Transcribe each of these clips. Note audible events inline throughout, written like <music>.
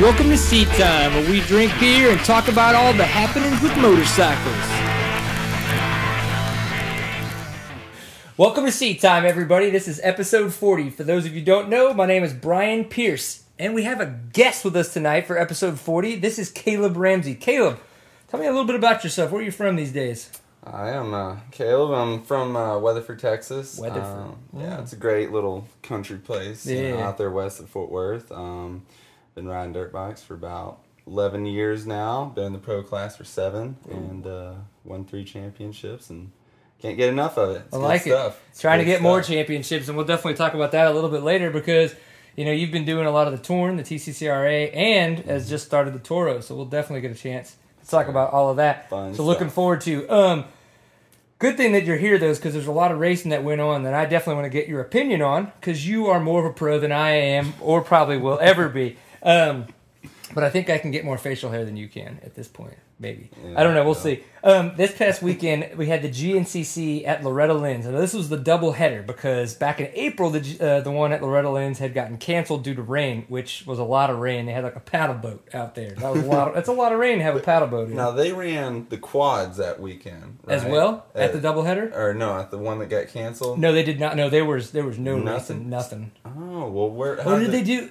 Welcome to Seat Time, where we drink beer and talk about all the happenings with motorcycles. Welcome to Seat Time, everybody. This is episode 40. For those of you don't know, my name is Brian Pierce, and we have a guest with us tonight for episode 40. This is Caleb Ramsey. Caleb, tell me a little bit about yourself. Where are you from these days? I am uh, Caleb. I'm from uh, Weatherford, Texas. Weatherford. Um, yeah, it's a great little country place you know, out there west of Fort Worth. Um, been riding dirt bikes for about 11 years now. Been in the pro class for seven and uh, won three championships and can't get enough of it. It's I like stuff. it. Trying to get more championships, and we'll definitely talk about that a little bit later because you know you've been doing a lot of the Torn, the TCCRA, and has just started the Toro. So we'll definitely get a chance talk about all of that. Fun so looking forward to. Um, good thing that you're here though, because there's a lot of racing that went on that I definitely want to get your opinion on because you are more of a pro than I am, or probably will ever be. Um, but I think I can get more facial hair than you can at this point. Maybe I don't know. We'll Yeah. see. Um, this past weekend we had the GNCC at Loretta Lynn's, and this was the double header because back in April the uh, the one at Loretta Lynn's had gotten canceled due to rain, which was a lot of rain. They had like a paddle boat out there. That was a lot. Of, that's a lot of rain to have a paddle boat in. Now, they ran the quads that weekend. as well at the Uh, double header. Or no, at the one that got canceled? No, they did not. No, there was there was no Nothing? racing, nothing. Oh, well, where. What did they do?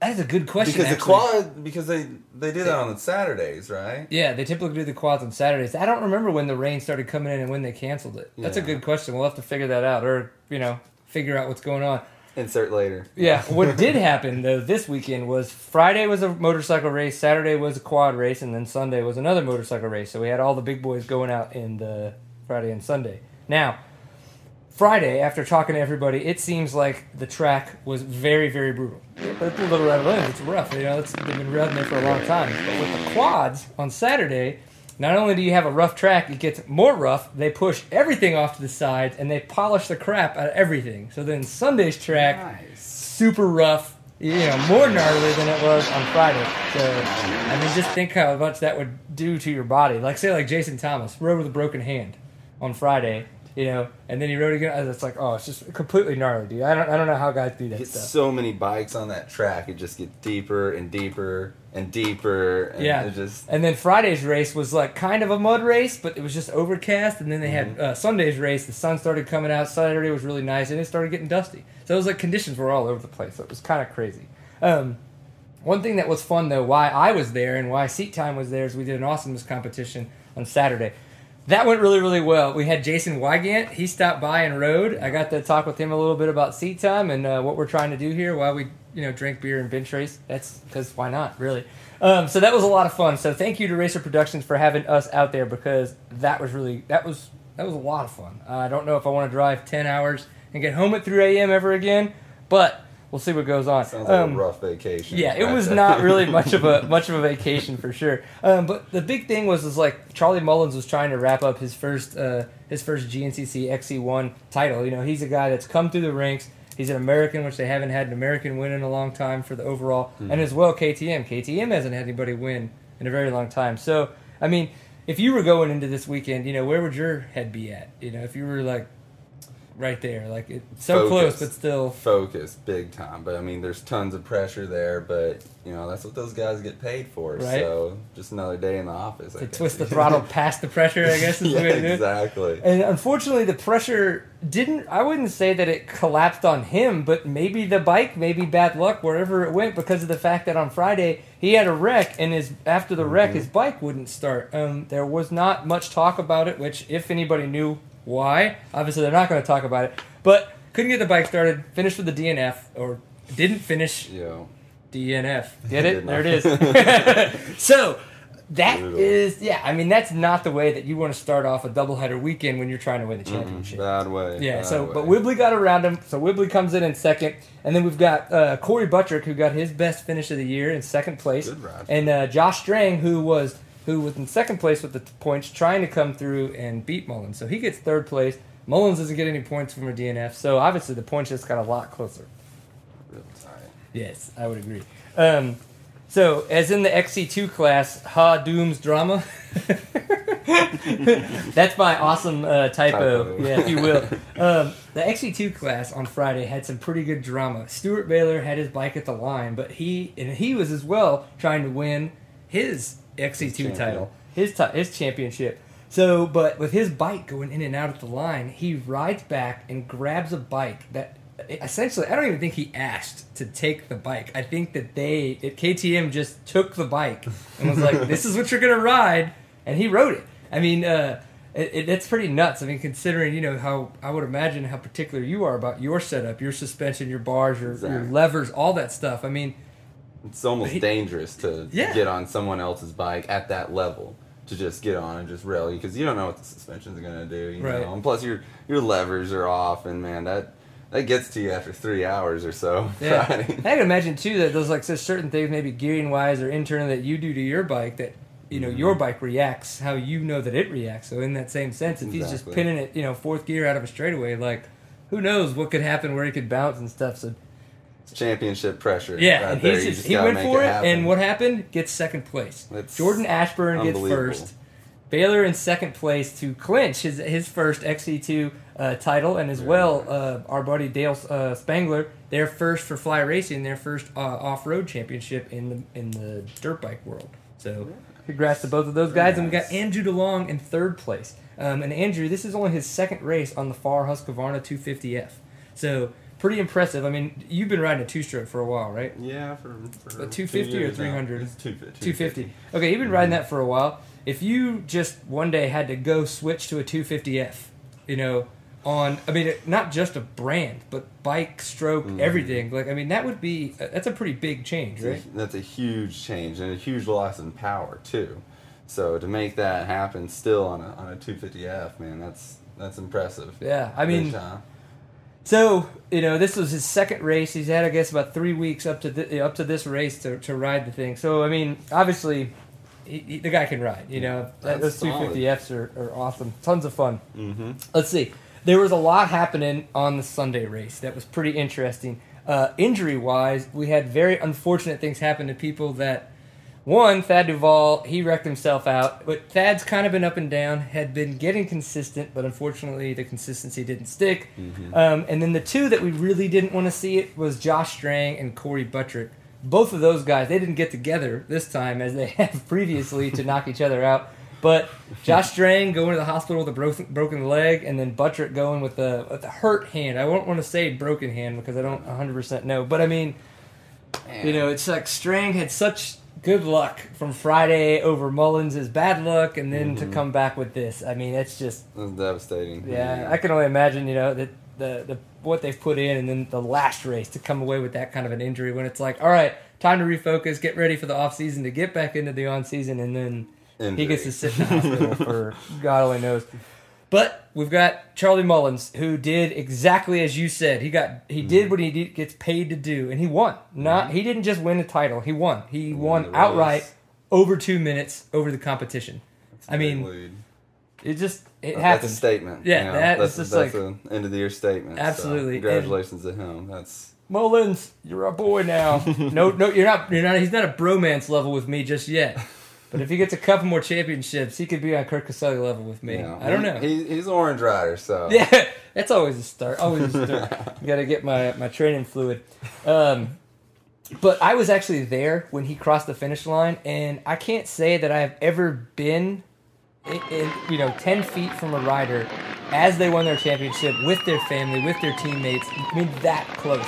That is a good question. Because the quad, because they they do that on the Saturdays, right? Yeah, they typically do the quads on Saturdays. I don't remember when the rain started coming in and when they canceled it. That's a good question. We'll have to figure that out, or you know, figure out what's going on. Insert later. Yeah, what did happen though this weekend was Friday was a motorcycle race, Saturday was a quad race, and then Sunday was another motorcycle race. So we had all the big boys going out in the Friday and Sunday. Now, Friday, after talking to everybody, it seems like the track was very, very brutal. But it's Loretta Lynn's, it's rough. You know, it's, they've been riding there for a long time. But with the quads on Saturday, not only do you have a rough track, it gets more rough. They push everything off to the sides and they polish the crap out of everything. So then Sunday's track Nice. super rough, you know, more gnarly than it was on Friday. So, I mean, just think how much that would do to your body. Like, say, like Jason Thomas rode with a broken hand on Friday, you know, and then he rode again. It's like, oh, it's just completely gnarly, dude. I don't, I don't know how guys do that Get stuff. so many bikes on that track, it just gets deeper and deeper and deeper. And Yeah. It just And then Friday's race was like kind of a mud race, but it was just overcast. And then they Mm-hmm. had uh, Sunday's race. The sun started coming out. Saturday was really nice, and it started getting dusty. So it was like conditions were all over the place. So it was kind of crazy. Um, one thing that was fun though, why I was there and why Seat Time was there, is we did an awesomeness competition on Saturday. That went really, really well. We had Jason Weigandt. He stopped by and rode. I got to talk with him a little bit about seat time and uh, what we're trying to do here while we, you know, drink beer and bench race. That's because why not, really? Um, so that was a lot of fun. So thank you to Racer Productions for having us out there because that was really that was that was a lot of fun. Uh, I don't know if I want to drive ten hours and get home at three a.m. ever again, but we'll see what goes on. sounds like Um, a rough vacation. yeah, it was not really much of a <laughs> much of a vacation for sure. Um, but the big thing was is like Charlie Mullins was trying to wrap up his first uh, his first GNCC XC1 title. You know, he's a guy that's come through the ranks. He's an American, which they haven't had an American win in a long time for the overall, Hmm. and as well KTM. KTM hasn't had anybody win in a very long time. So, I mean, if you were going into this weekend, you know, where would your head be at? You know, if you were like right there, like it, so close, but still focus big time. But I mean, there's tons of pressure there. But you know, that's what those guys get paid for. Right. So just another day in the office. To twist the throttle <laughs> past the pressure. I guess is yeah, the way to do it. exactly. And unfortunately, the pressure didn't. I wouldn't say that it collapsed on him, but maybe the bike, maybe bad luck wherever it went, because of the fact that on Friday he had a wreck, and his after the wreck, his bike wouldn't start. Um, there was not much talk about it. Which, if anybody knew why, obviously they're not going to talk about it. But couldn't get the bike started. Finished with the DNF, or didn't finish Yeah. DNF. Get <laughs> it? There it is. <laughs> so that Brutal. is, yeah. I mean, that's not the way that you want to start off a doubleheader weekend when you're trying to win the championship. bad way. Yeah. bad So, way. but Whibley got around him. So Whibley comes in in second, and then we've got uh, Cory Buttrick who got his best finish of the year in second place, Good ride. and uh, Josh Strang who was who was in second place with the t- points, trying to come through and beat Mullins. So he gets third place. Mullins doesn't get any points from a DNF, so obviously the points just got a lot closer. Real tight. Yes, I would agree. Um, so, as in the XC2 class, Ha Doom's drama. <laughs> That's my awesome uh, typo, Typo. yeah, if you will. Um, the XC2 class on Friday had some pretty good drama. Steward Baylor had his bike at the line, but he and he was as well trying to win his XC2 champion. title, his ti- his championship. So, but with his bike going in and out at the line, he rides back and grabs a bike that essentially I don't even think he asked to take the bike. I think that they at KTM just took the bike and was like, "This is what you're gonna ride," and he rode it. I mean, uh, it, it, it's pretty nuts. I mean, considering you know how I would imagine how particular you are about your setup, your suspension, your bars, your, your levers, all that stuff. I mean, It's almost He- dangerous to Yeah. get on someone else's bike at that level to just get on and just rail you because you don't know what the suspension's gonna do. You Right. know, and plus your your levers are off, and man, that that gets to you after three hours or so. <laughs> Yeah, riding. I can imagine too that there's like there's certain things, maybe gearing wise or internal, that you do to your bike that you know your mm-hmm. bike reacts how you know that it reacts. So in that same sense, if he's just pinning it, you know, fourth gear out of a straightaway, like who knows what could happen where he could bounce and stuff. So championship pressure. yeah, right and there. just, he went for it, happen. and what happened? Gets second place. It's Jordan Ashburn gets first. Baylor in second place to clinch his his first XC2 uh, title, and as Very well, nice. uh, our buddy Dale uh, Spangler, their first for Fly Racing, their first uh, off road championship in the in the dirt bike world. So, congrats to both of those Very guys, and we got. Andrew DeLong in third place. Um, and Andrew, this is only his second race on the Far Husqvarna 250F, so pretty impressive. I mean, you've been riding a two stroke for a while, right? Yeah, for, for A 250 or years now. 300? It's 250. 250. Okay, you've been riding that for a while. If you just one day had to go switch to a 250F, you know, on I mean, not just a brand, but bike, stroke, Mhm. everything. Like, I mean, that would be that's a pretty big change, right? That's a huge change and a huge loss in power too. So to make that happen still on a on a 250F, man, that's that's impressive. Yeah, I mean. So you know, this was his second race. He's had, I guess, about three weeks up to th- up to this race to, to ride the thing. So I mean, obviously, he, he- the guy can ride. You know, those 250Fs are, are awesome, tons of fun. Mm-hmm. Let's see. There was a lot happening on the Sunday race that was pretty interesting. Uh, injury wise, we had very unfortunate things happen to people that. One, Thad Duvall, he wrecked himself out, but Thad's kind of been up and down, had been getting consistent, but unfortunately the consistency didn't stick. Mhm. Um, and then the two that we really didn't want to see it was Josh Strang and Cory Buttrick. Both of those guys, they didn't get together this time as they <laughs> have previously to knock each other out. But Josh Strang going to the hospital with a broken, broken leg, and then Buttrick going with the, with the hurt hand. I won't want to say broken hand because I don't 100% know. But I mean, you know, it's like Strang had such good luck from Friday over Mullins' is bad luck, and then to Mhm. come back with this. I mean, it's just That's devastating. yeah, I can only imagine, you know, that the, the what they've put in, and then the last race to come away with that kind of an injury when it's like, all right, time to refocus, get ready for the off season to get back into the on season, and then he gets to sit in the hospital for <laughs> God only knows. But we've got Charlie Mullins, who did exactly as you said. He got he Mm-hmm. did what he did, gets paid to do, and he won. Not he didn't just win the title; he won. He Won won the race. outright over two minutes over the competition. That's I mean, lead. it just it That's happened. a statement. Yeah, you know? that that's, is just that's like- a end of the year statement. so Absolutely. congratulations to him. That's Mullins, you're a boy now. <laughs> no, no, you're not. You're not. He's not a bromance level with me just yet. But if he gets a couple more championships, he could be on Kurt Caselli level with me. know, I don't know. He, he's an orange rider, so <laughs> yeah, that's always a start. Always a start. <laughs> Got to get my my training fluid. Um, but I was actually there when he crossed the finish line, and I can't say that I have ever been, in, in, you know, ten feet from a rider as they won their championship with their family, with their teammates. I mean, that close.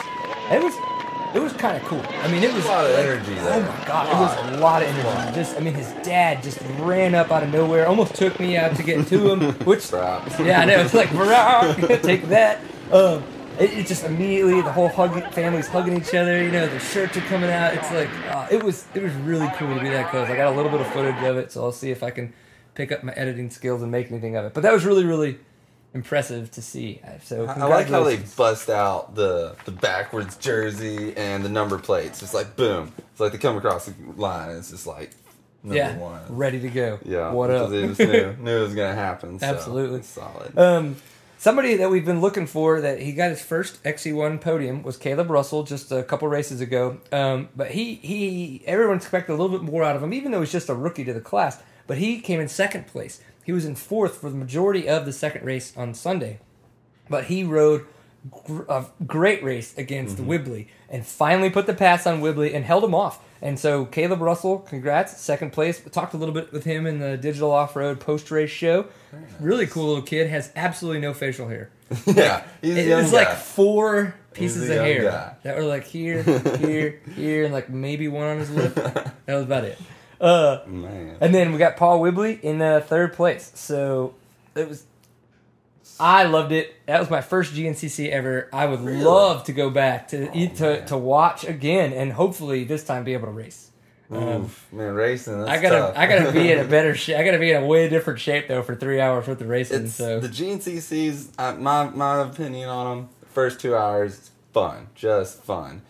It was. It was kind of cool. I mean, it was A lot of energy Oh there. my god, it was a lot of energy. Just, I mean, his dad just ran up out of nowhere, almost took me out to get to him, <laughs> which props. yeah, I know. It's like, "Barack, take that. Um, it, it just immediately the whole hug, family's hugging each other. You know, the shirts are coming out. It's like uh, it was. It was really cool to be that close. I got a little bit of footage of it, so I'll see if I can pick up my editing skills and make anything of it. But that was really, really impressive to see. Uh, So I like how they bust out the the backwards jersey and the number plates. It's like boom. It's like they come across the line. And it's just like number yeah, one. ready to go. Yeah. what up? They just knew, knew it was gonna happen. So Absolutely. solid. Um, somebody that we've been looking for that he got his first XC1 podium was Kailub Russell just a couple races ago. Um, but he he everyone expected a little bit more out of him, even though he's just a rookie to the class. But he came in second place, He was in fourth for the majority of the second race on Sunday, but he rode a great race against mm-hmm. Whibley and finally put the pass on Whibley and held him off. And so Kailub Russell, congrats, second place. We talked a little bit with him in the digital off road post race show. Really cool little kid, has absolutely no facial hair. <laughs> yeah, he's It was guy. like four pieces of hair guy. that were like here, here, here, and like maybe one on his lip. <laughs> that was about it. Uh, Man. and then we got Paul Whibley in uh, third place. So it was. I loved it. That was my first GNCC ever. I would Really? love to go back to eat to, to watch again, and hopefully this time be able to race. Um, Oof, man, racing. That's I gotta, tough. I gotta be in a <laughs> better shape. I gotta be in a way different shape though for three hours worth of racing. It's so the GNCCs. Uh, my my opinion on them. First two hours, it's fun, just fun,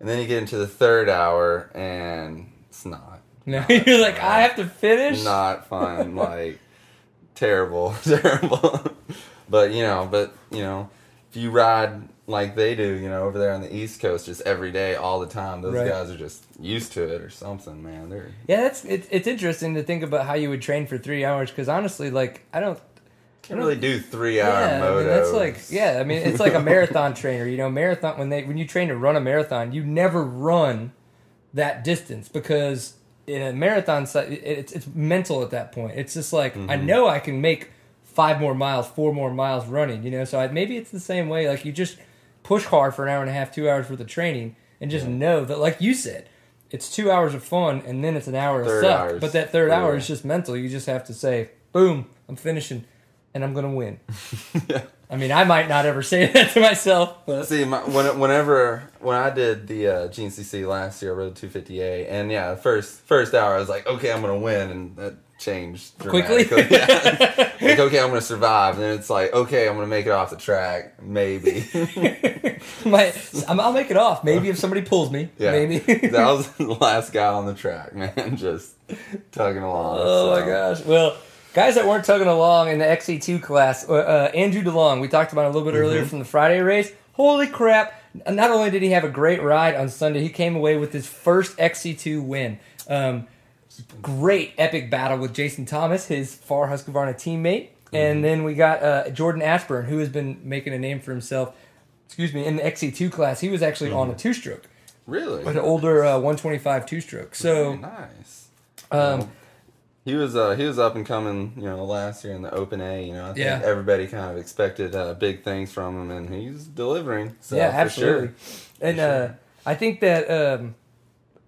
and then you get into the third hour, and it's not. No, <laughs> you're like. I have to finish. Not fun. like terrible, <laughs> terrible. but you know, but you know, if you ride like they do, you know, over there on the East Coast, just every day, all the time, those Right. guys are just used to it or something. Man, they're Yeah, that's it's, it's interesting to think about how you would train for three hours because honestly, like I don't. can't really do three hour Yeah, I mean, that's like yeah. I mean, it's like a marathon <laughs> trainer. You know, marathon when they when you train to run a marathon, you never run that distance because in a marathon, it's it's mental at that point. It's just like I mm-hmm. know I can make five more miles, four more miles running. You know, so I, maybe it's the same way. Like you just push hard for an hour and a half, two hours worth of training, and just Yeah. know that, like you said. It's two hours of fun, and then it's an hour of Third suck. hour's But that third hour brutal. is just mental. You just have to say, "Boom, I'm finishing, and I'm gonna win." yeah. <laughs> I mean, I might not ever say <laughs> that to myself, but See, my, when, whenever when I did the uh, GNCC last year, I rode 250A, and yeah, first first hour I was like, okay, I'm gonna win, and that changed Quickly? <laughs> Yeah. <laughs> like, okay, I'm gonna survive, and then it's like, okay, I'm gonna make it off the track, maybe. my, I'm, I'll make it off. Maybe if somebody pulls me, yeah, maybe. that was the last guy on the track, man, just tugging along. oh so. my gosh! Well, guys that weren't tugging along in the XC2 class, uh, uh, Andrew DeLong, we talked about a little bit earlier Mm-hmm. from the Friday race. Holy crap! Not only did he have a great ride on Sunday, he came away with his first XC2 win. Um, great epic battle with Jason Thomas, his far Husqvarna teammate. Mm-hmm. And then we got uh, Jordan Ashburn, who has been making a name for himself. Excuse me, in the XC2 class, he was actually on a Mm-hmm. two-stroke, Really, an older uh, 125 two-stroke. So, Very nice. um, He was uh, he was up and coming, you know, last year in the Open A. You know, I think Yeah. everybody kind of expected uh, big things from him, and he's delivering. So, yeah, for absolutely. Sure. And For uh. I think that um,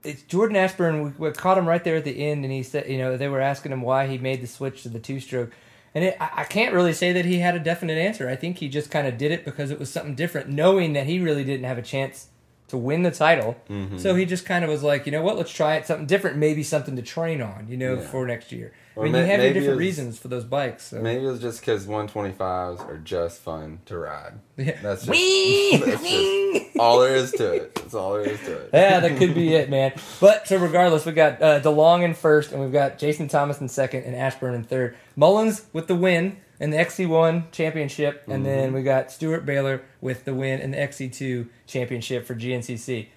it's Jordan Ashburn. We, we caught him right there at the end, and he said, you know, they were asking him why he made the switch to the two-stroke. And it, I, I can't really say that he had a definite answer. I think he just kind of did it because it was something different, knowing that he really didn't have a chance to win the title. Mm-hmm. So he just kind of was like, you know what, let's try it, something different, maybe something to train on, you know, Yeah. for next year. Or I mean, may- you have your different was- reasons for those bikes. So. Maybe it was just because 125s are just fun to ride. Yeah. That's just, Whee! <laughs> that's just all there is to it. That's all there is to it. yeah, that could be it, man. But so regardless, we got uh, DeLong in first, and we've got Jason Thomas in second, and Ashburn in third. Mullins with the win in the XC1 championship, and then we got Steward Baylor with the win in the XC2 championship for GNCC.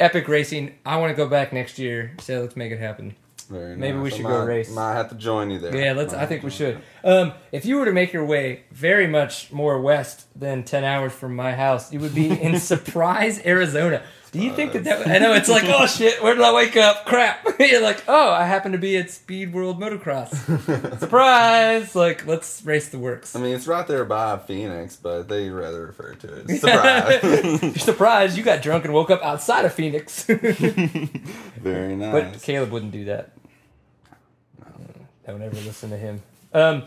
Epic racing. I want to go back next year, so let's make it happen. Very Maybe we nice. I should go race. Might have to join you there. Yeah, let's. Might I think we should. Um, if you were to make your way very much more west than ten hours from my house, you would be in <laughs> Surprise, Arizona. Do you think that that? I know it's like, oh <laughs> shit, where did I wake up? Crap. <laughs> You're like, oh, I happen to be at Speed World Motocross. <laughs> Surprise! Like, let's race the WORCS. I mean, it's right there by Phoenix, but they rather refer to it as surprise. You're surprised you got drunk and woke up outside of Phoenix. Very nice. But Caleb wouldn't do that. I would never listen to him. Um,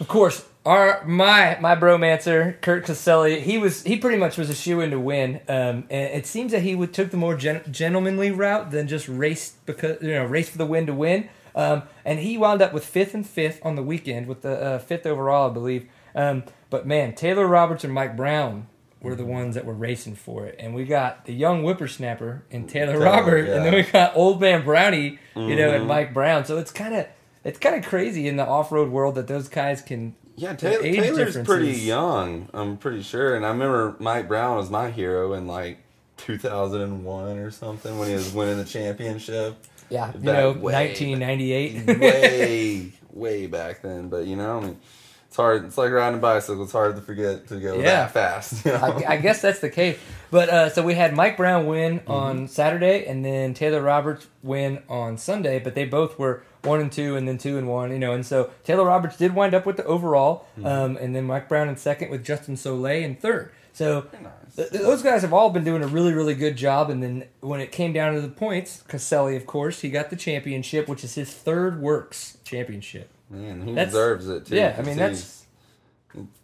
of course, our my my bromancer Kurt Caselli, he was he pretty much was a shoe in to win. Um, and it seems that he would took the more gen- gentlemanly route than just race because you know race for the win to win. Um, and he wound up with fifth and fifth on the weekend with the uh, fifth overall, I believe. Um, but man, Taylor Roberts and Mike Brown were the ones that were racing for it, and we got the young whippersnapper and Taylor, Taylor, Robert, and then we got old man Brownie, you know, and Mhm. Mike Brown. So it's kind of it's kind of crazy in the off road world that those guys can. Yeah, The Taylor, Taylor's pretty young. I'm pretty sure, and I remember Mike Brown was my hero in like 2001 or something when he was winning the championship. Yeah, you know, way- 1998. way, way back then. But you know, I mean, it's hard. It's like riding a bicycle. It's hard to forget to go Yeah. that fast. You know? I, I guess that's the case. But uh, so we had Mike Brown win on Saturday, and then Taylor Roberts win on Sunday. But they both were one and two, and then two and one. You know, and so Taylor Roberts did wind up with the overall, um, and then Mike Brown in second with Justin Soule in third. So Nice. th- th- those guys have all been doing a really, really good job. And then when it came down to the points, Caselli, of course, he got the championship, which is his third WORCS championship. Man, he That's- deserves it too. yeah, I mean, that's-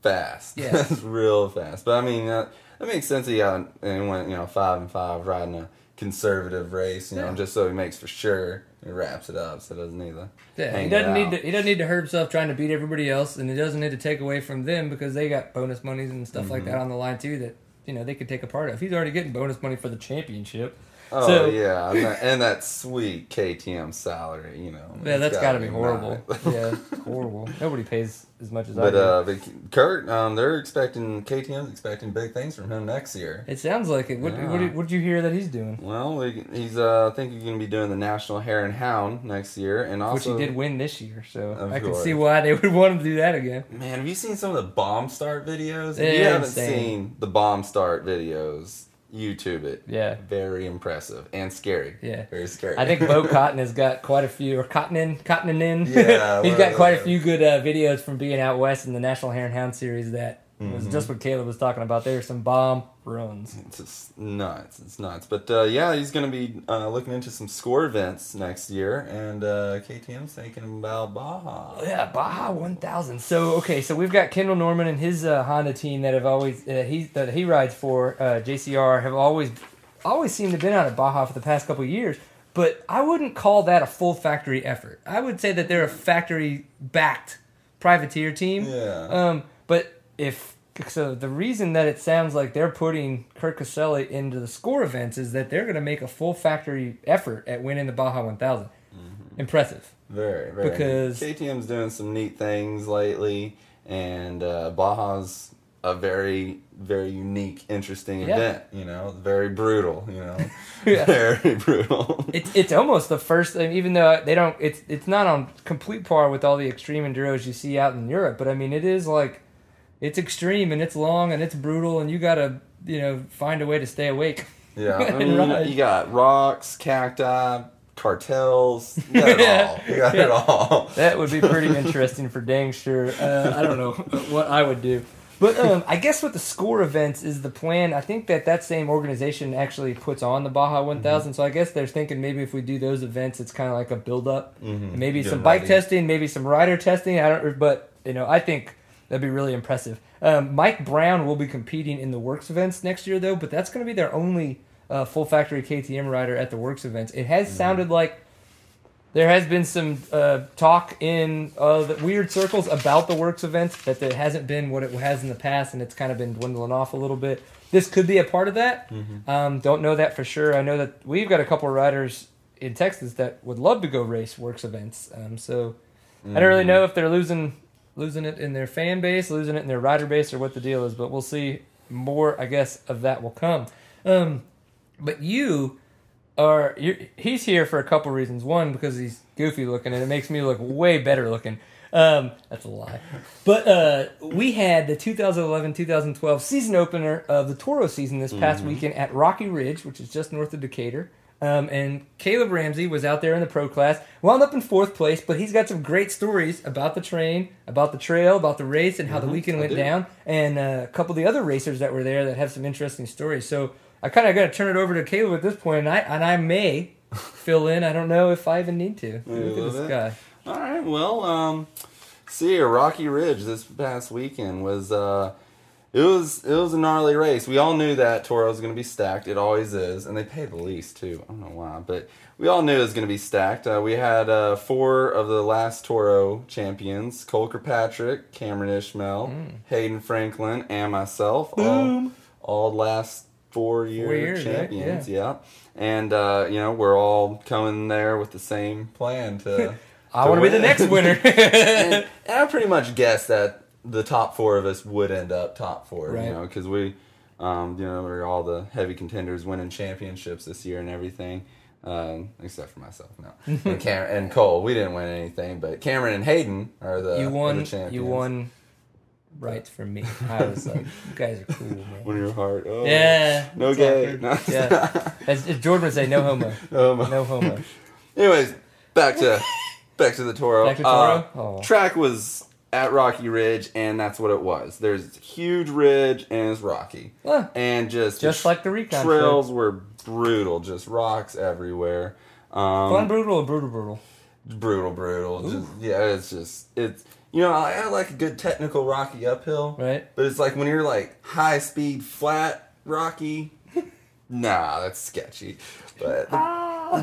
fast. Yeah. that's <laughs> real fast. But I mean, uh, that makes sense. He got and went you know five and five riding a conservative race. You know, Yeah. just so he makes for sure. He wraps it up, so it doesn't need to. Yeah, he doesn't need to. He doesn't need to hurt himself trying to beat everybody else, and he doesn't need to take away from them because they got bonus monies and stuff like Mm-hmm. that on the line too. That you know they could take a part of. He's already getting bonus money for the championship. Oh So- yeah, and that, and that sweet KTM salary. You know. Yeah, that's got gotta be horrible. yeah, <laughs> horrible. Nobody pays as much as I do. uh, but Kurt, um, they're expecting KTM's expecting big things from him next year. it sounds like it. What, Yeah. what, did, what did you hear that he's doing? Well, he's uh, I think he's going to be doing the National Hare and Hound next year, and Which also he did win this year, so I can see why they would want him to do that again. Man, have you seen some of the bomb start videos? If Yeah, you haven't insane. seen the bomb start videos, YouTube it. Yeah. Very impressive and scary. Yeah. Very scary. I think <laughs> Bo Cotton has got quite a few, or Cottonin, Cottonin. Yeah, <laughs> he's got quite a few good uh, videos from being out west in the National Hare and Hound series. That Mm-hmm. was just what Caleb was talking about. There some bomb runs. It's just nuts. It's nuts. But uh, yeah, he's going to be uh, looking into some score events next year, and uh, KTM's thinking about Baja. Yeah, Baja 1000. So okay, so we've got Kendall Norman and his uh, Honda team that have always uh, he that he rides for uh, JCR have always always seemed to have been out at Baja for the past couple of years. But I wouldn't call that a full factory effort. I would say that they're a factory backed privateer team. Yeah. Um, but if so, the reason that it sounds like they're putting Kurt Caselli into the score events is that they're going to make a full factory effort at winning the Baja 1000. Impressive. Very, very. Because- KTM's doing some neat things lately, and uh, Baja's a very, very unique, interesting Yeah. event. You know, very brutal. You know, <laughs> Yeah. <laughs> very brutal. It's it's almost the first, I mean, even though they don't, it's it's not on complete par with all the extreme enduros you see out in Europe, but I mean, it is like, it's extreme and it's long and it's brutal and you gotta, you know, find a way to stay awake. yeah, <laughs> I mean, you, ride. you got rocks, cacti, cartels. <laughs> You got it all. You got Yeah. it all. That would be pretty <laughs> interesting for dang sure. Uh, I don't know what I would do. But um, I guess with the score events is the plan. I think that that same organization actually puts on the Baja 1000. So I guess they're thinking maybe if we do those events, it's kind of like a build up. Mhm. Maybe some them bike ready. testing, maybe some rider testing. I don't. But you know, I think that'd be really impressive. Um, Mike Brown will be competing in the WORCS events next year, though. But that's going to be their only uh, full factory KTM rider at the WORCS events. It has sounded like there has been some uh, talk in uh, the weird circles about the WORCS events that it hasn't been what it has in the past, and it's kind of been dwindling off a little bit. This could be a part of that. Um, don't know that for sure. I know that we've got a couple of riders in Texas that would love to go race WORCS events. Um, so I don't really know if they're losing losing it in their fan base, losing it in their rider base, or what the deal is. But we'll see. More, I guess, of that will come. Um, but you are you're, he's here for a couple reasons. One, because he's goofy looking, and it makes me look way better looking. Um, that's a lie. But uh, we had the 2011-2012 season opener of the Toro season this past weekend at Rocky Ridge, which is just north of Decatur. Um, and Caleb Ramsey was out there in the pro class, wound up in fourth place, but he's got some great stories about the train, about the trail, about the race, and how the weekend I went do. down, and uh, a couple of the other racers that were there that have some interesting stories. So I kind of got to turn it over to Caleb at this point, and I and I may <laughs> fill in. I don't know if I even need to. Look at this little guy. All right. Well, um, see, Rocky Ridge this past weekend was uh, it was it was a gnarly race. We all knew that Toro was going to be stacked. It always is, and they pay the least too. I don't know why, but we all knew it was going to be stacked. Uh, we had uh, four of the last Toro champions: Cole Kirkpatrick, Cameron Ishmael, Hayden Franklin, and myself. All, Boom. all last four year years, champions. Yeah. And uh, you know we're all coming there with the same plan to. <laughs> I want to be the next winner. and, <laughs> and I pretty much guessed that the top four of us would end up top four, Right. you know, because we, um, you know, we're all the heavy contenders winning championships this year and everything. Um, except for myself, no. <laughs> and, Cam- and Cole, we didn't win anything, but Cameron and Hayden are the you won. the champions. You won. Rights for me. I was like, you guys are cool, man. <laughs> Win your heart. Oh. Yeah. No gay. No. Yeah. As, as Jordan would say, no homo. Oh, <laughs> my- No homo. Anyways, back to back to the Toro. Back to Uh, Toro? Oh. Track was at Rocky Ridge, and that's what it was. There's huge ridge, and it's rocky, Huh. and just Just the like the recon trails were brutal, just rocks everywhere. Um, Fun, brutal, or brutal, brutal. brutal, brutal. Just, yeah, it's just it's you know I, I like a good technical rocky uphill, Right. But it's like when you're like high speed flat rocky, <laughs> nah, that's sketchy. But the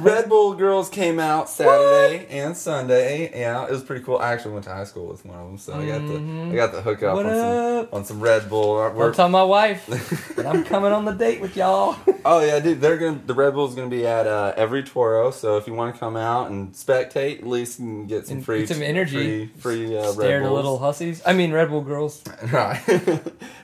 Red Bull girls came out Saturday and Sunday. Yeah, it was pretty cool. I actually went to high school with one of them, so I got the I got the hook up What on some on some Red Bull. We're- tell my wife <laughs> that I'm coming on the date with y'all. <laughs> Oh yeah, dude, they're gonna the Red Bull's gonna be at uh, every Toro. So if you want to come out and spectate, at least you can get some And free get some energy. free, free uh, Red Bulls. little hussies. I mean, Red Bull girls. <laughs> Right.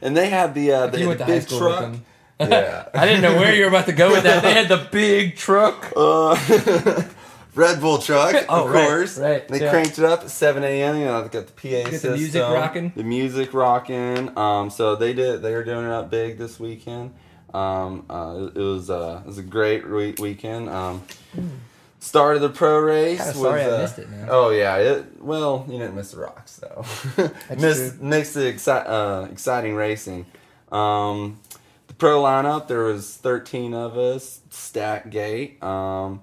and they had the uh, the, the went to high big truck. With them. Yeah. <laughs> I didn't know where you were about to go with that. They had the big truck. <laughs> Uh, <laughs> Red Bull truck, Oh, of right, course. right, They yeah. cranked it up at 7 a.m. You know, they got the PA the system. music rocking. The music rocking. Um, so they did. They were doing it up big this weekend. Um, uh, it was uh, it was a great re- weekend. Um, start of the pro race. Kinda was, sorry I uh, missed it, man. Oh yeah. It, well, you didn't miss the rocks though. That's missed true. missed the exci- uh, exciting racing. Um, the pro lineup there was 13 of us stack gate um,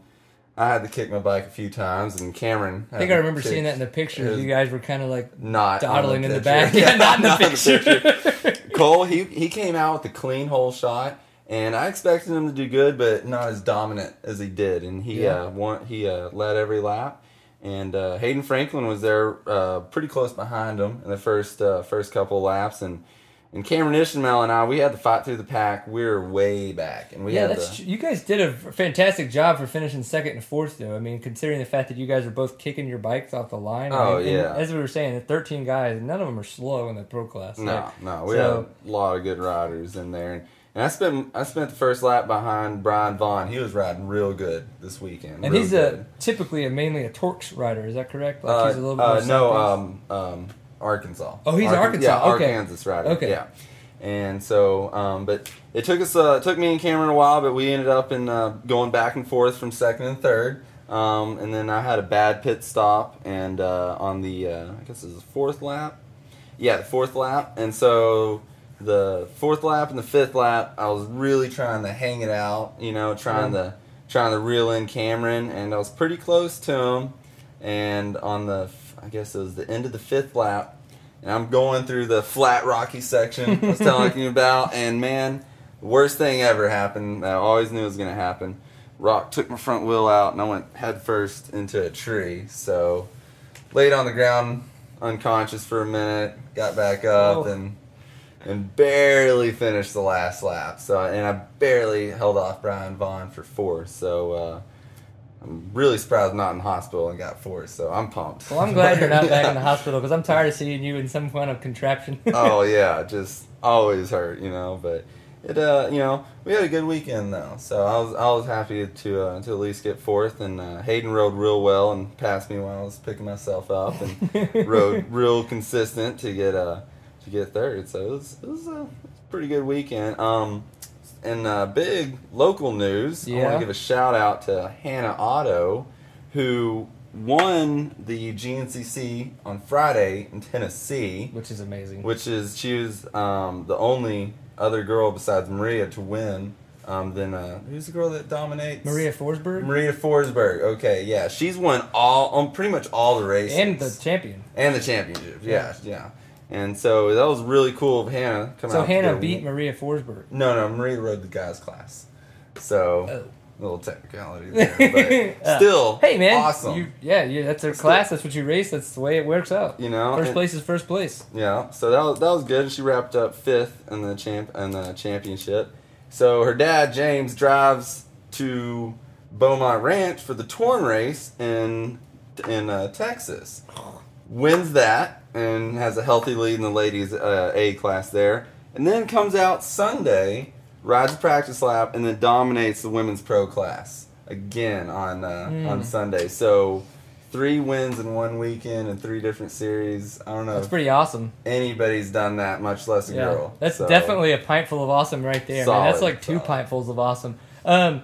i had to kick my bike a few times and cameron I think I remember seeing that in the picture. It was You guys were kind of like not dawdling in the picture. back. <laughs> Yeah, not in the Not on picture. cole he, he came out with a clean hole shot and i expected him to do good but not as dominant as he did and he Yeah. uh, won, he uh, led every lap and uh, hayden franklin was there uh, pretty close behind him in the first uh, first couple laps and and Cameron Ishmael and I, we had to fight through the pack. We were way back, and we yeah, had that's to, tr- you guys did a fantastic job for finishing second and fourth, though. I mean, considering the fact that you guys are both kicking your bikes off the line. Oh, mean, and yeah. As we were saying, the 13 guys, none of them are slow in the pro class. No, Like, no, we so- had a lot of good riders in there, and, and I spent I spent the first lap behind Brian Vaughn. He was riding real good this weekend, And he's good. a typically a mainly a Torx rider. Is that correct? Like uh, he's a little bit uh, no, um, um, Arkansas. Oh, he's Arkan- Arkansas, Yeah, okay. Arkansas rider. Okay. Yeah. And so, um, but it took us, uh, it took me and Cameron a while, but we ended up in uh, going back and forth from second and third. Um, and then I had a bad pit stop, and uh, on the, uh, I guess it was the fourth lap. Yeah, the fourth lap. And so the fourth lap and the fifth lap, I was really trying to hang it out, you know, trying Yeah. to trying to reel in Cameron, and I was pretty close to him. And on the, I guess it was the end of the fifth lap, and I'm going through the flat rocky section I was telling you <laughs> about, and man, the worst thing ever happened. I always knew it was gonna happen. Rock took my front wheel out, and I went head first into a tree. So, laid on the ground, unconscious for a minute, got back up, Oh. and and barely finished the last lap. So, and I barely held off Brian Vaughn for four. So. uh I'm really surprised I'm not in hospital and got fourth, so I'm pumped. Well, I'm glad you're not back in the <laughs> hospital because I'm tired of seeing you in some kind of contraption. <laughs> oh <laughs> yeah, just always hurt, you know. But it, uh, you know, we had a good weekend though, so I was I was happy to uh, to at least get fourth. And uh, Hayden rode real well and passed me while I was picking myself up, and rode real consistent to get uh to get third. So it was it was a pretty good weekend. Um, and uh, big local news. I want to give a shout out to Hannah Otto, who won the GNCC on Friday in Tennessee which is amazing. which is she was um, the only other girl besides Maria to win. Um, then uh, who's the girl that dominates? Maria Forsberg Maria Forsberg. Okay, yeah, she's won all on pretty much all the races and the champion. and the championship. Yeah, yeah. And so that was really cool of Hannah coming So out. to Hannah beat Maria Forsberg. No, no, Maria rode the guys class. So Oh. little technicality there, but <laughs> Uh, still, Hey man, awesome. You, yeah, you, that's their Still- class. That's what you race. That's the way it works out. You know, first and- place is first place. Yeah, so that was, that was good. She wrapped up fifth in the champ in the championship. So her dad James drives to Beaumont Ranch for the Torn race in in uh, Texas. Wins that and has a healthy lead in the ladies uh, A class there, and then comes out Sunday, rides a practice lap, and then dominates the women's pro class. again on uh, Mm. on Sunday. So three wins in one weekend and three different series. I don't know That's pretty awesome. anybody's done that, much less a Yeah, girl. that's So, definitely a pintful of awesome right there. man. That's like two solid. pintfuls of awesome. Um,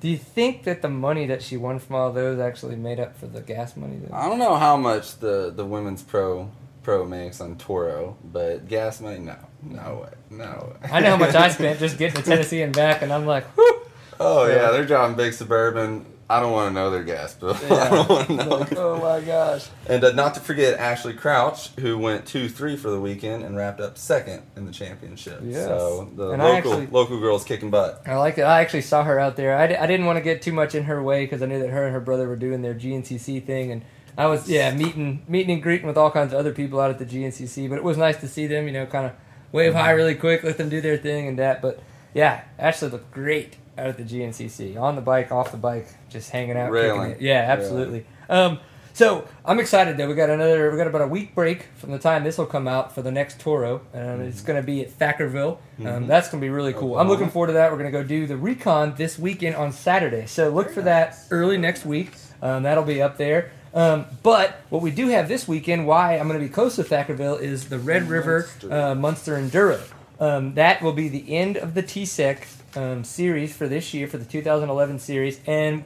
do you think that the money that she won from all those actually made up for the gas money? That, I don't know how much the the women's pro pro makes on Toro, but gas money, no, no way, no way. I know how much I <laughs> spent just getting to Tennessee and back, and I'm like, whew. Oh Yeah. yeah, they're driving big suburban. I don't want to know their gas bill. <laughs> I don't want to know. Like, oh my gosh. And uh, not to forget Ashley Crouch, who went two three for the weekend and wrapped up second in the championship. Yes. So the And local actually- local girls kicking butt. I like it. I actually saw her out there. I, di- I didn't want to get too much in her way because I knew that her and her brother were doing their GNCC thing, and I was yeah meeting meeting and greeting with all kinds of other people out at the GNCC. But it was nice to see them, you know, kind of wave high really quick, let them do their thing and that. But yeah, Ashley looked great out at the GNCC on the bike, off the bike, just hanging out, Railing. Yeah, absolutely. Um, so I'm excited that we got another. We got about a week break from the time this will come out for the next Toro. Um, It's going to be at Thackerville. Um, that's going to be really cool. I'm looking forward to that. We're going to go do the recon this weekend on Saturday. So look for that early next week. Um, that'll be up there. Um, but what we do have this weekend, why I'm going to be close to Thackerville, is the Red River uh, Munster Enduro. Um, that will be the end of the TSEC um, series for this year, for the 2011 series, and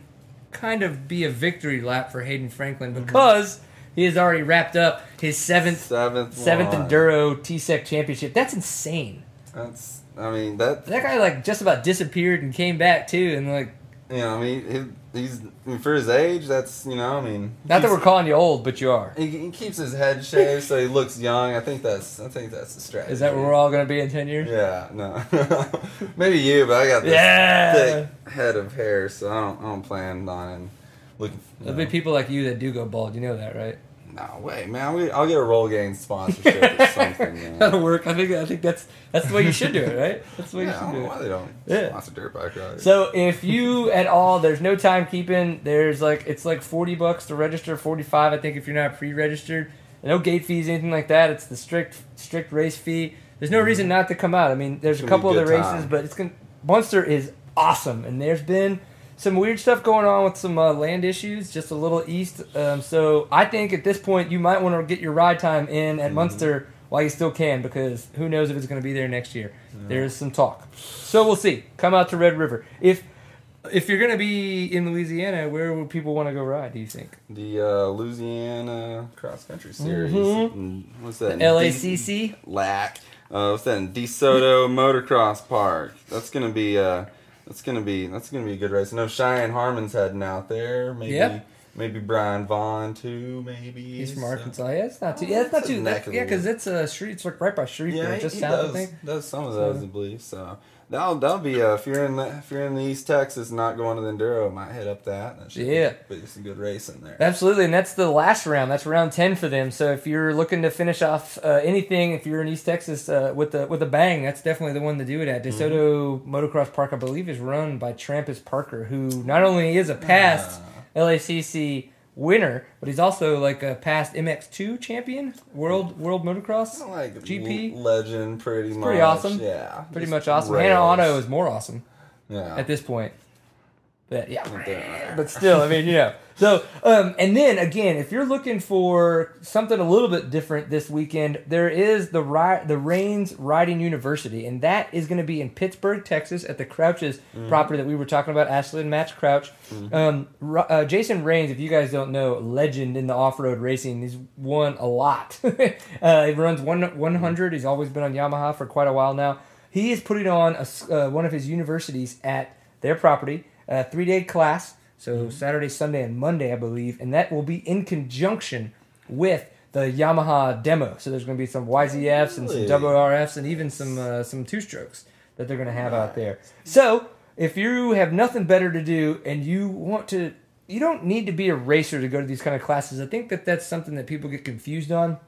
kind of be a victory lap for Hayden Franklin because he has already wrapped up his seventh Seventh seventh one. enduro TSEC championship. That's insane. That's I mean that That guy like just about disappeared and came back too, and like you know I mean he, he's I mean, for his age that's you know I mean not that we're calling you old, but you are. he, he keeps his head shaved so he looks young. I think that's I think that's the strategy. Is that where we're all gonna be in ten years? Yeah, no. <laughs> Maybe you, but I got this Yeah. thick head of hair, so I don't I don't plan on it. looking. There'll be people like you that do go bald. You know that, right? No way, man. We, I'll get a Rogaine sponsorship or <laughs> something. Man. That'll work. I think I think that's that's the way you should do it, right? That's the way Yeah, I you don't should know do why they don't Yeah. sponsor dirt bike riders. So if you at all, there's no timekeeping. There's like it's like forty bucks to register, forty five I think if you're not pre-registered. No gate fees, anything like that. It's the strict strict race fee. There's no reason mm-hmm. not to come out. I mean, there's a It's gonna couple a of the races, time. but it's gonna Munster is awesome, and there's been some weird stuff going on with some uh, land issues just a little east. Um, so I think at this point you might want to get your ride time in Mm-hmm. at Munster while you still can, because who knows if it's going to be there next year. There's some talk. So we'll see. Come out to Red River. If if you're going to be in Louisiana, where would people want to go ride? Do you think? the uh, Louisiana Cross Country Series. Mhm. Mm, What's that? LACC. LAC. Uh, what's that? in DeSoto Motocross Park. That's gonna be uh, that's gonna be that's gonna be a good race. I know Cheyenne Harmon's heading out there. Maybe Yep. Maybe Brian Vaughn too. Maybe He's from So- Arkansas. Yeah, it's not too. Yeah, it's not too. That, yeah, because it's a street. It's like right by Shreveport, Yeah, just he south. does, I think. does some of those, So- I believe. So that'll that'll be uh, if you're in the if you're in the East Texas, not going to the enduro, might hit up that. that Yeah. be, be some good racing there. Absolutely, and that's the last round. That's round ten for them. So if you're looking to finish off uh, anything, if you're in East Texas uh, with the with a bang, that's definitely the one to do it at. DeSoto Motocross Park, I believe, is run by Trampus Parker, who not only is a past LACC winner, but he's also like a past MX2 champion, world world motocross. Like GP? legend, pretty much. pretty awesome. Yeah, Pretty much awesome. rails. Hannah Otto is more awesome yeah. at this point. But yeah, but still, I mean, you know. So, um, and then again, if you're looking for something a little bit different this weekend, there is the ri- the Rains Riding University, and that is going to be in Pittsburgh, Texas, at the Crouches property that we were talking about, Ashley and Match Crouch. Um, uh, Jason Rains, if you guys don't know, legend in the off road racing. He's won a lot. <laughs> uh, he runs one 100. He's always been on Yamaha for quite a while now. He is putting on a uh, one of his universities at their property, a three day class. So Saturday, Sunday, and Monday, I believe, and that will be in conjunction with the Yamaha demo. So there's going to be some YZFs and some WRFs and even some uh, some two strokes that they're going to have out there. So if you have nothing better to do and you want to, you don't need to be a racer to go to these kind of classes. I think that that's something that people get confused on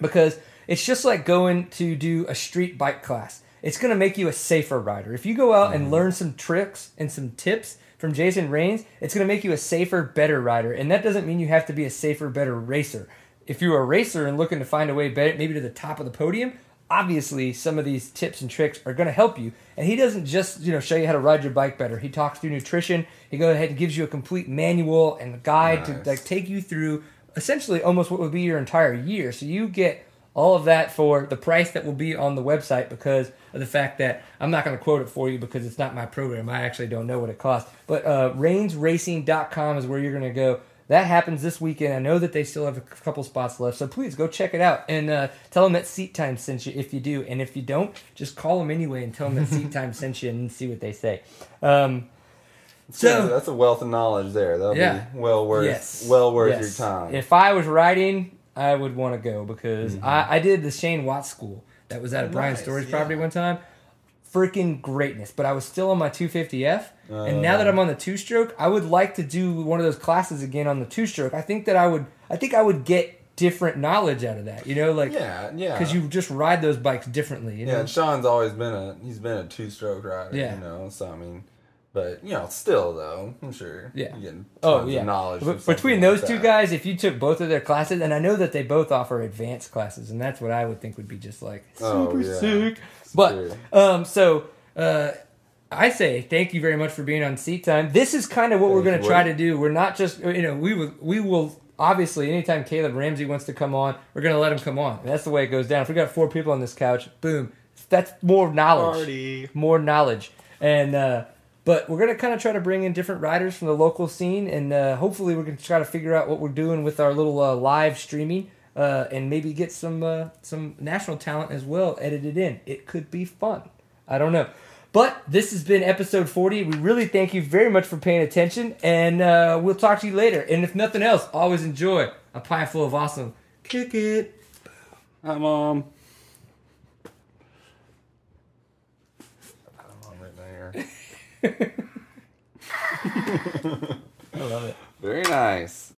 because it's just like going to do a street bike class. It's going to make you a safer rider. If you go out and mm-hmm. learn some tricks and some tips from Jason Rains, it's going to make you a safer, better rider. And that doesn't mean you have to be a safer, better racer. If you're a racer and looking to find a way better, maybe to the top of the podium, obviously some of these tips and tricks are going to help you. And he doesn't just you know show you how to ride your bike better. He talks through nutrition. He goes ahead and gives you a complete manual and guide Nice. to like take you through essentially almost what would be your entire year. So you get all of that for the price that will be on the website because of the fact that I'm not going to quote it for you because it's not my program. I actually don't know what it costs. But uh, rainsracing.com is where you're going to go. That happens this weekend. I know that they still have a couple spots left, so please go check it out and uh, tell them that Seat Time sent you if you do. And if you don't, just call them anyway and tell them that Seat <laughs> Time sent you and see what they say. Um, So so that's a wealth of knowledge there. That'll Yeah. be well worth Yes. well worth Yes. your time. If I was riding, I would want to go because Mm-hmm. I, I did the Shane Watts school that was at a Brian Nice, Storage yeah. property one time. Freaking greatness. But I was still on my 250F. and now that Uh. I'm on the two stroke, I would like to do one of those classes again on the two stroke. I think that I would I think I would get different knowledge out of that. You know, like yeah, yeah. because you just ride those bikes differently. You Yeah, know? and Sean's always been a he's been a two stroke rider. Yeah. You know, so I mean but you know, still though, I'm sure Yeah. you're getting Oh yeah, of knowledge. But from something between like those two that. guys, if you took both of their classes, and I know that they both offer advanced classes, and that's what I would think would be just like Oh, super yeah. sick. But um, so uh, I say thank you very much for being on Seat Time. This is kind of what we're going to try to do. We're not just you know we will we will obviously anytime Caleb Ramsey wants to come on, we're going to let him come on. And that's the way it goes down. If we got four people on this couch, boom, that's more knowledge Party. more knowledge. And uh, but we're gonna kind of try to bring in different riders from the local scene, and uh, hopefully we're gonna try to figure out what we're doing with our little uh, live streaming, uh, and maybe get some uh, some national talent as well edited in. It could be fun. I don't know. But this has been episode 40. We really thank you very much for paying attention, and uh, we'll talk to you later. And if nothing else, always enjoy a pie full of awesome. Kick it. Hi mom. Hi, Mom, right there. <laughs> I love it. Very nice.